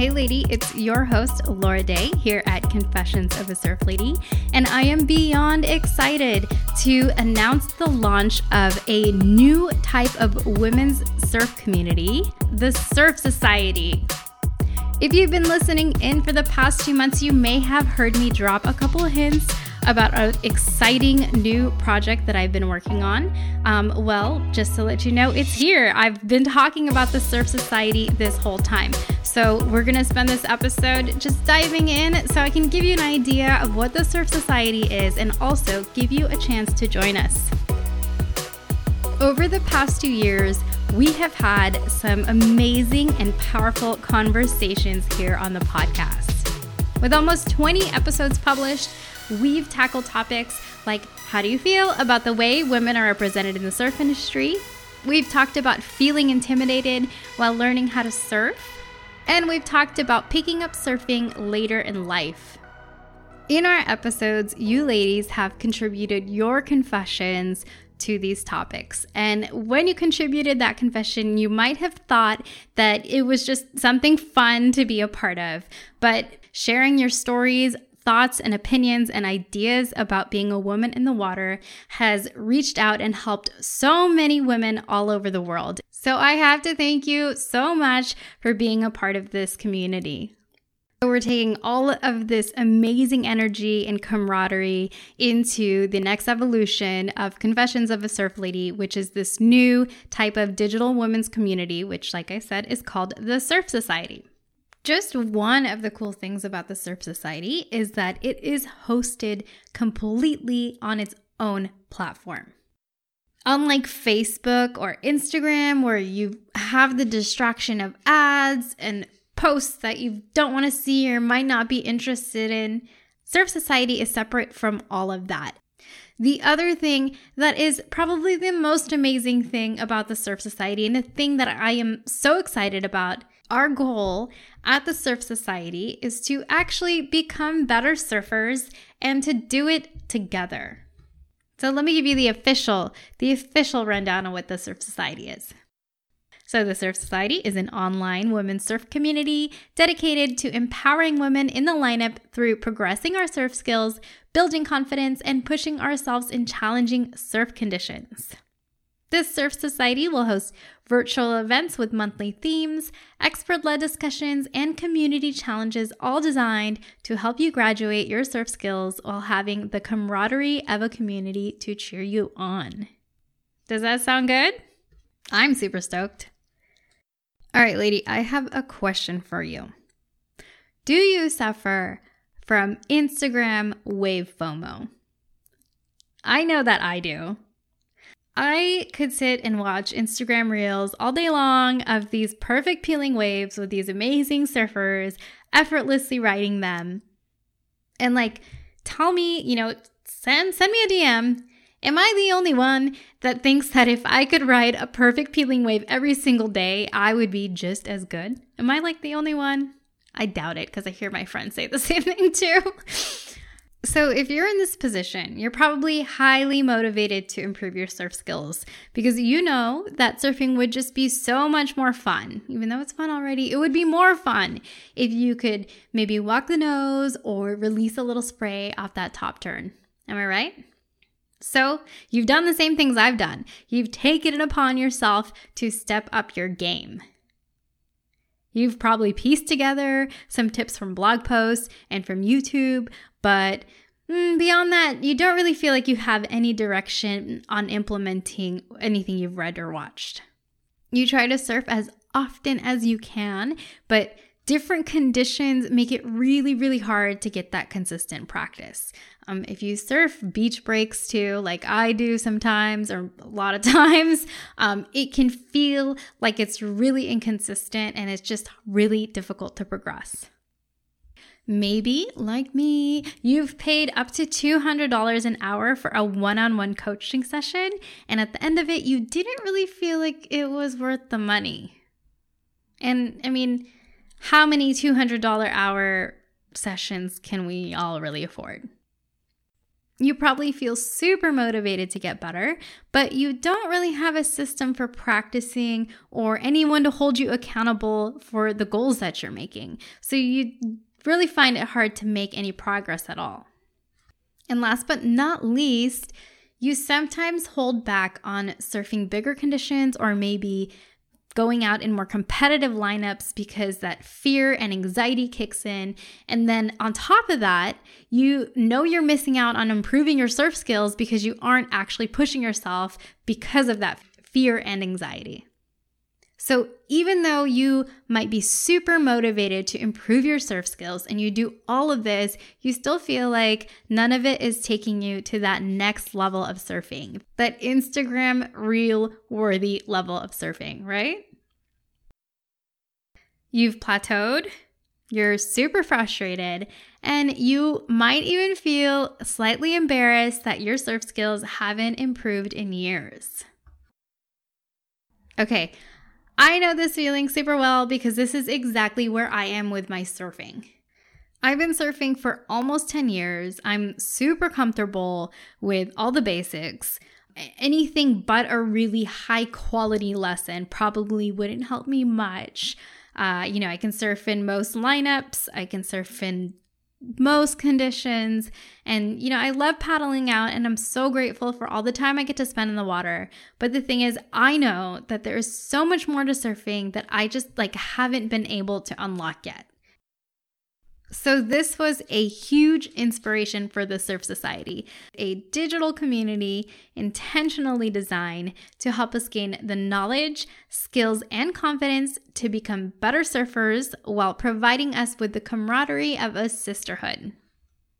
Hey, lady, it's your host, Laura Day, here at Confessions of a Surf Lady, and I am beyond excited to announce the launch of a new type of women's surf community, the Surf Societe. If you've been listening in for the past two months, you may have heard me drop a couple hints about an exciting new project that I've been working on. Um, well, just to let you know, it's here. I've been talking about the Surf Societe this whole time. So, we're going to spend this episode just diving in so I can give you an idea of what the Surf Societe is and also give you a chance to join us. Over the past two years, we have had some amazing and powerful conversations here on the podcast. With almost 20 episodes published, we've tackled topics like how do you feel about the way women are represented in the surf industry? We've talked about feeling intimidated while learning how to surf. And we've talked about picking up surfing later in life. In our episodes, you ladies have contributed your confessions to these topics. And when you contributed that confession, you might have thought that it was just something fun to be a part of. But sharing your stories thoughts and opinions and ideas about being a woman in the water has reached out and helped so many women all over the world. So I have to thank you so much for being a part of this community. So We're taking all of this amazing energy and camaraderie into the next evolution of Confessions of a Surf Lady, which is this new type of digital women's community, which, like I said, is called the Surf Societe. Just one of the cool things about the Surf Societe is that it is hosted completely on its own platform. Unlike Facebook or Instagram, where you have the distraction of ads and posts that you don't want to see or might not be interested in, Surf Societe is separate from all of that. The other thing that is probably the most amazing thing about the Surf Societe, and the thing that I am so excited about, our goal at the Surf Societe is to actually become better surfers and to do it together. So let me give you the official, the official rundown on what the Surf Societe is. So, the Surf Societe is an online women's surf community dedicated to empowering women in the lineup through progressing our surf skills, building confidence, and pushing ourselves in challenging surf conditions. This Surf Societe will host virtual events with monthly themes, expert led discussions, and community challenges, all designed to help you graduate your surf skills while having the camaraderie of a community to cheer you on. Does that sound good? I'm super stoked. All right, lady, I have a question for you. Do you suffer from Instagram wave FOMO? I know that I do. I could sit and watch Instagram reels all day long of these perfect peeling waves with these amazing surfers effortlessly riding them. And like tell me, you know, send send me a DM. Am I the only one that thinks that if I could ride a perfect peeling wave every single day, I would be just as good? Am I like the only one? I doubt it because I hear my friends say the same thing too. So, if you're in this position, you're probably highly motivated to improve your surf skills because you know that surfing would just be so much more fun. Even though it's fun already, it would be more fun if you could maybe walk the nose or release a little spray off that top turn. Am I right? So, you've done the same things I've done. You've taken it upon yourself to step up your game. You've probably pieced together some tips from blog posts and from YouTube, but mm, beyond that, you don't really feel like you have any direction on implementing anything you've read or watched. You try to surf as often as you can, but different conditions make it really, really hard to get that consistent practice. Um, if you surf beach breaks too, like I do sometimes or a lot of times, um, it can feel like it's really inconsistent and it's just really difficult to progress. Maybe, like me, you've paid up to $200 an hour for a one on one coaching session, and at the end of it, you didn't really feel like it was worth the money. And I mean, how many $200 hour sessions can we all really afford? You probably feel super motivated to get better, but you don't really have a system for practicing or anyone to hold you accountable for the goals that you're making. So you really find it hard to make any progress at all. And last but not least, you sometimes hold back on surfing bigger conditions or maybe going out in more competitive lineups because that fear and anxiety kicks in. And then on top of that, you know you're missing out on improving your surf skills because you aren't actually pushing yourself because of that fear and anxiety. So, even though you might be super motivated to improve your surf skills and you do all of this, you still feel like none of it is taking you to that next level of surfing, that Instagram reel worthy level of surfing, right? You've plateaued, you're super frustrated, and you might even feel slightly embarrassed that your surf skills haven't improved in years. Okay, I know this feeling super well because this is exactly where I am with my surfing. I've been surfing for almost 10 years. I'm super comfortable with all the basics. Anything but a really high quality lesson probably wouldn't help me much. Uh, you know, I can surf in most lineups, I can surf in most conditions. And, you know, I love paddling out and I'm so grateful for all the time I get to spend in the water. But the thing is, I know that there is so much more to surfing that I just like haven't been able to unlock yet. So, this was a huge inspiration for the Surf Societe, a digital community intentionally designed to help us gain the knowledge, skills, and confidence to become better surfers while providing us with the camaraderie of a sisterhood.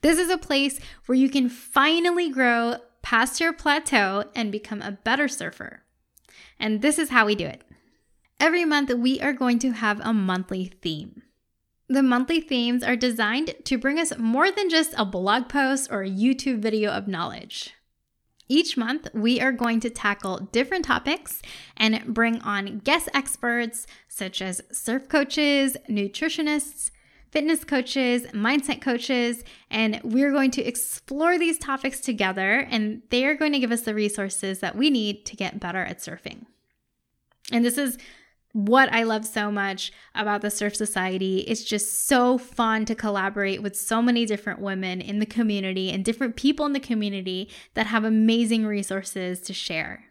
This is a place where you can finally grow past your plateau and become a better surfer. And this is how we do it. Every month, we are going to have a monthly theme. The monthly themes are designed to bring us more than just a blog post or a YouTube video of knowledge. Each month, we are going to tackle different topics and bring on guest experts such as surf coaches, nutritionists, fitness coaches, mindset coaches, and we're going to explore these topics together, and they are going to give us the resources that we need to get better at surfing. And this is what I love so much about the Surf Societe. It's just so fun to collaborate with so many different women in the community and different people in the community that have amazing resources to share.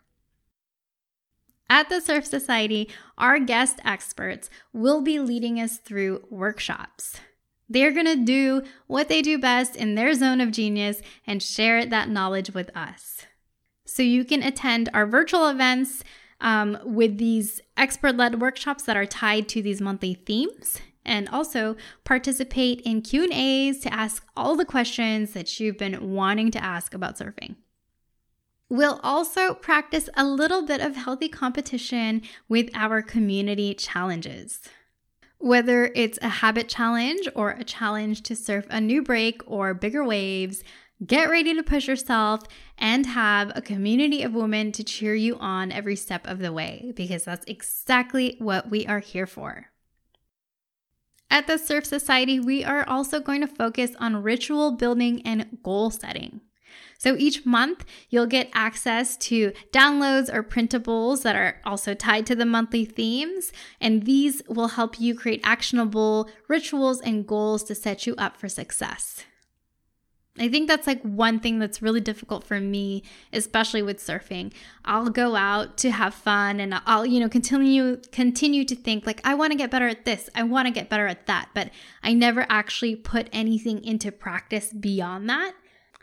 At the Surf Societe, our guest experts will be leading us through workshops. They're going to do what they do best in their zone of genius and share that knowledge with us. So you can attend our virtual events um, with these expert led workshops that are tied to these monthly themes and also participate in q&a's to ask all the questions that you've been wanting to ask about surfing We'll also practice a little bit of healthy competition with our community challenges. Whether it's a habit challenge or a challenge to surf a new break or bigger waves, Get ready to push yourself and have a community of women to cheer you on every step of the way because that's exactly what we are here for. At the Surf Societe, we are also going to focus on ritual building and goal setting. So each month, you'll get access to downloads or printables that are also tied to the monthly themes, and these will help you create actionable rituals and goals to set you up for success. I think that's like one thing that's really difficult for me, especially with surfing. I'll go out to have fun and I'll, you know, continue continue to think like I want to get better at this. I want to get better at that, but I never actually put anything into practice beyond that.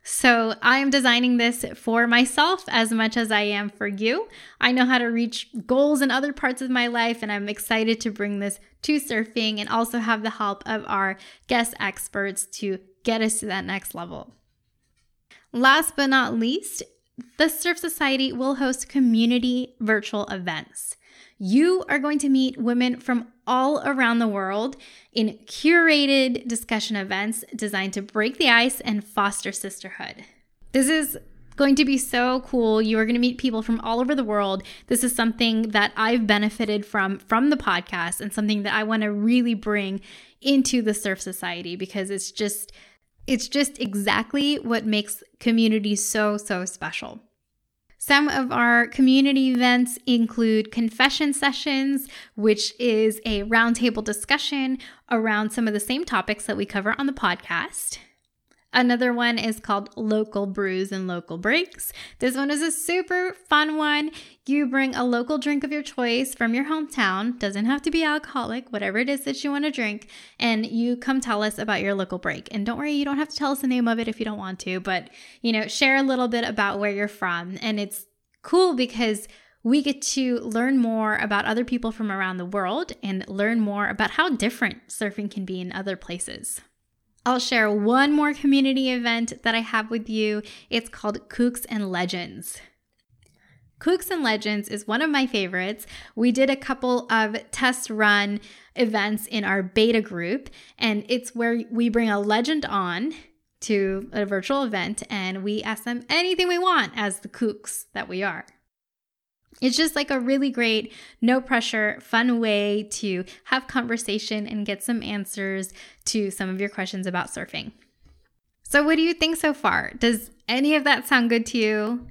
So I am designing this for myself as much as I am for you. I know how to reach goals in other parts of my life, and I'm excited to bring this to surfing and also have the help of our guest experts to get us to that next level. Last but not least, the Surf Societe will host community virtual events. You are going to meet women from all around the world in curated discussion events designed to break the ice and foster sisterhood. This is going to be so cool. You are going to meet people from all over the world. This is something that I've benefited from from the podcast and something that I want to really bring into the surf societe because it's just It's just exactly what makes community so, so special. Some of our community events include confession sessions, which is a roundtable discussion around some of the same topics that we cover on the podcast. Another one is called Local Brews and Local Breaks. This one is a super fun one. You bring a local drink of your choice from your hometown, doesn't have to be alcoholic, whatever it is that you want to drink, and you come tell us about your local break. And don't worry, you don't have to tell us the name of it if you don't want to, but you know, share a little bit about where you're from. And it's cool because we get to learn more about other people from around the world and learn more about how different surfing can be in other places. I'll share one more community event that I have with you. It's called Kooks and Legends. Kooks and Legends is one of my favorites. We did a couple of test run events in our beta group, and it's where we bring a legend on to a virtual event and we ask them anything we want as the kooks that we are. It's just like a really great, no pressure, fun way to have conversation and get some answers to some of your questions about surfing. So, what do you think so far? Does any of that sound good to you?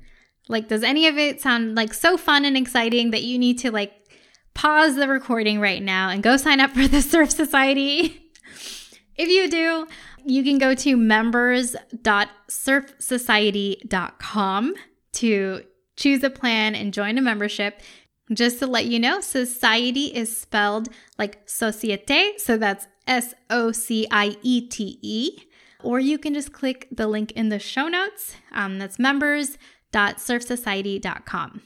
Like, does any of it sound like so fun and exciting that you need to like pause the recording right now and go sign up for the Surf Societe? if you do, you can go to members.surfsociete.com to choose a plan, and join a membership. Just to let you know, society is spelled like societe, so that's S O C I E T E. Or you can just click the link in the show notes. Um, that's members.surfsociete.com.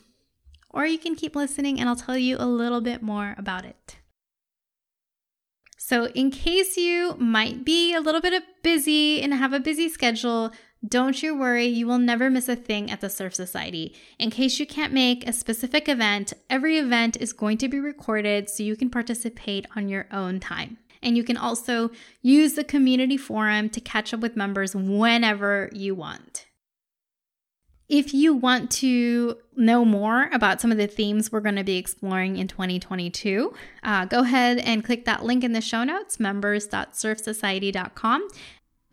Or you can keep listening and I'll tell you a little bit more about it. So, in case you might be a little bit busy and have a busy schedule, don't you worry, you will never miss a thing at the Surf Societe. In case you can't make a specific event, every event is going to be recorded so you can participate on your own time. And you can also use the community forum to catch up with members whenever you want. If you want to know more about some of the themes we're going to be exploring in 2022, uh, go ahead and click that link in the show notes, members.surfsociete.com,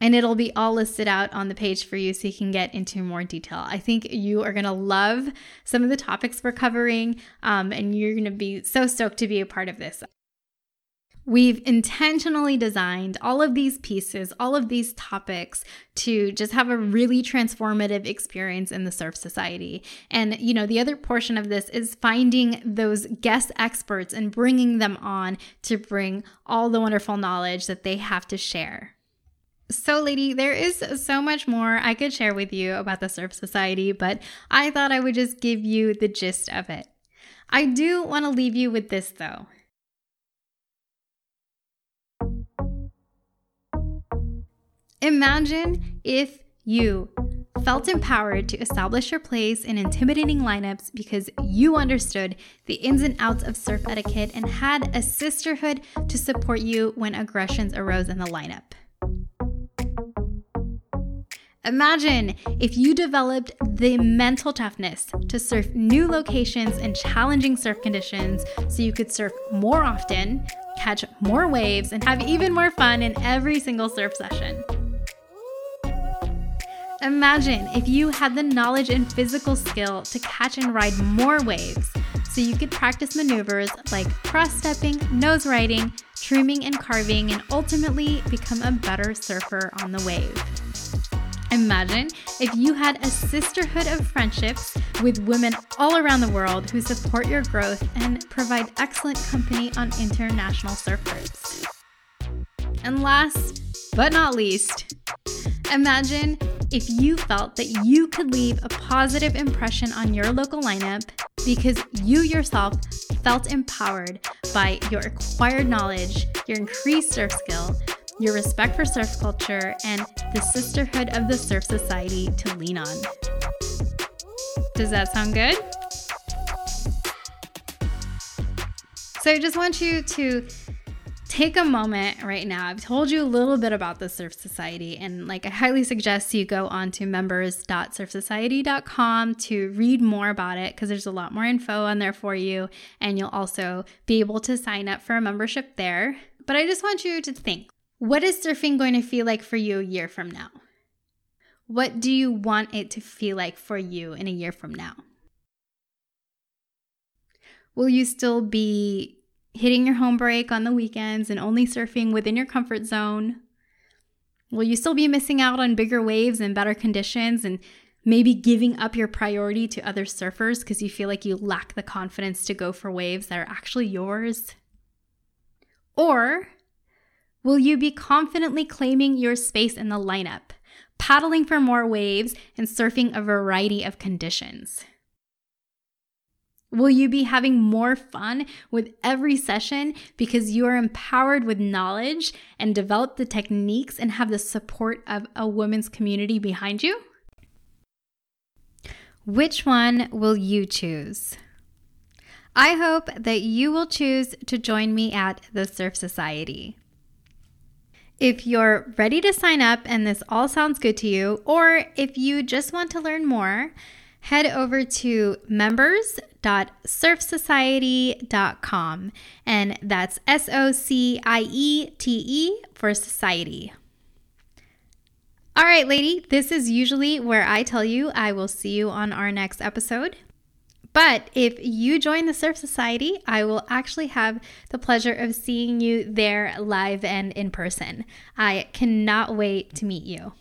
and it'll be all listed out on the page for you so you can get into more detail. I think you are going to love some of the topics we're covering, um, and you're going to be so stoked to be a part of this. We've intentionally designed all of these pieces, all of these topics to just have a really transformative experience in the Surf Societe. And, you know, the other portion of this is finding those guest experts and bringing them on to bring all the wonderful knowledge that they have to share. So, lady, there is so much more I could share with you about the Surf Societe, but I thought I would just give you the gist of it. I do want to leave you with this, though. Imagine if you felt empowered to establish your place in intimidating lineups because you understood the ins and outs of surf etiquette and had a sisterhood to support you when aggressions arose in the lineup. Imagine if you developed the mental toughness to surf new locations and challenging surf conditions so you could surf more often, catch more waves, and have even more fun in every single surf session. Imagine if you had the knowledge and physical skill to catch and ride more waves so you could practice maneuvers like cross stepping, nose riding, trimming, and carving, and ultimately become a better surfer on the wave. Imagine if you had a sisterhood of friendships with women all around the world who support your growth and provide excellent company on international surf trips. And last but not least, imagine if you felt that you could leave a positive impression on your local lineup because you yourself felt empowered by your acquired knowledge, your increased surf skill, your respect for surf culture, and the sisterhood of the Surf Societe to lean on. Does that sound good? So I just want you to take a moment right now. I've told you a little bit about the Surf Societe, and like I highly suggest you go on to members.surfsociete.com to read more about it because there's a lot more info on there for you, and you'll also be able to sign up for a membership there. But I just want you to think What is surfing going to feel like for you a year from now? What do you want it to feel like for you in a year from now? Will you still be hitting your home break on the weekends and only surfing within your comfort zone? Will you still be missing out on bigger waves and better conditions and maybe giving up your priority to other surfers because you feel like you lack the confidence to go for waves that are actually yours? Or will you be confidently claiming your space in the lineup, paddling for more waves and surfing a variety of conditions? Will you be having more fun with every session because you are empowered with knowledge and develop the techniques and have the support of a women's community behind you? Which one will you choose? I hope that you will choose to join me at the Surf Societe. If you're ready to sign up and this all sounds good to you, or if you just want to learn more, head over to members.surfsociete.com. And that's S O C I E T E for society. All right, lady, this is usually where I tell you I will see you on our next episode. But if you join the Surf Societe, I will actually have the pleasure of seeing you there live and in person. I cannot wait to meet you.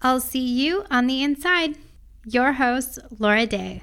I'll see you on the inside. Your host, Laura Day.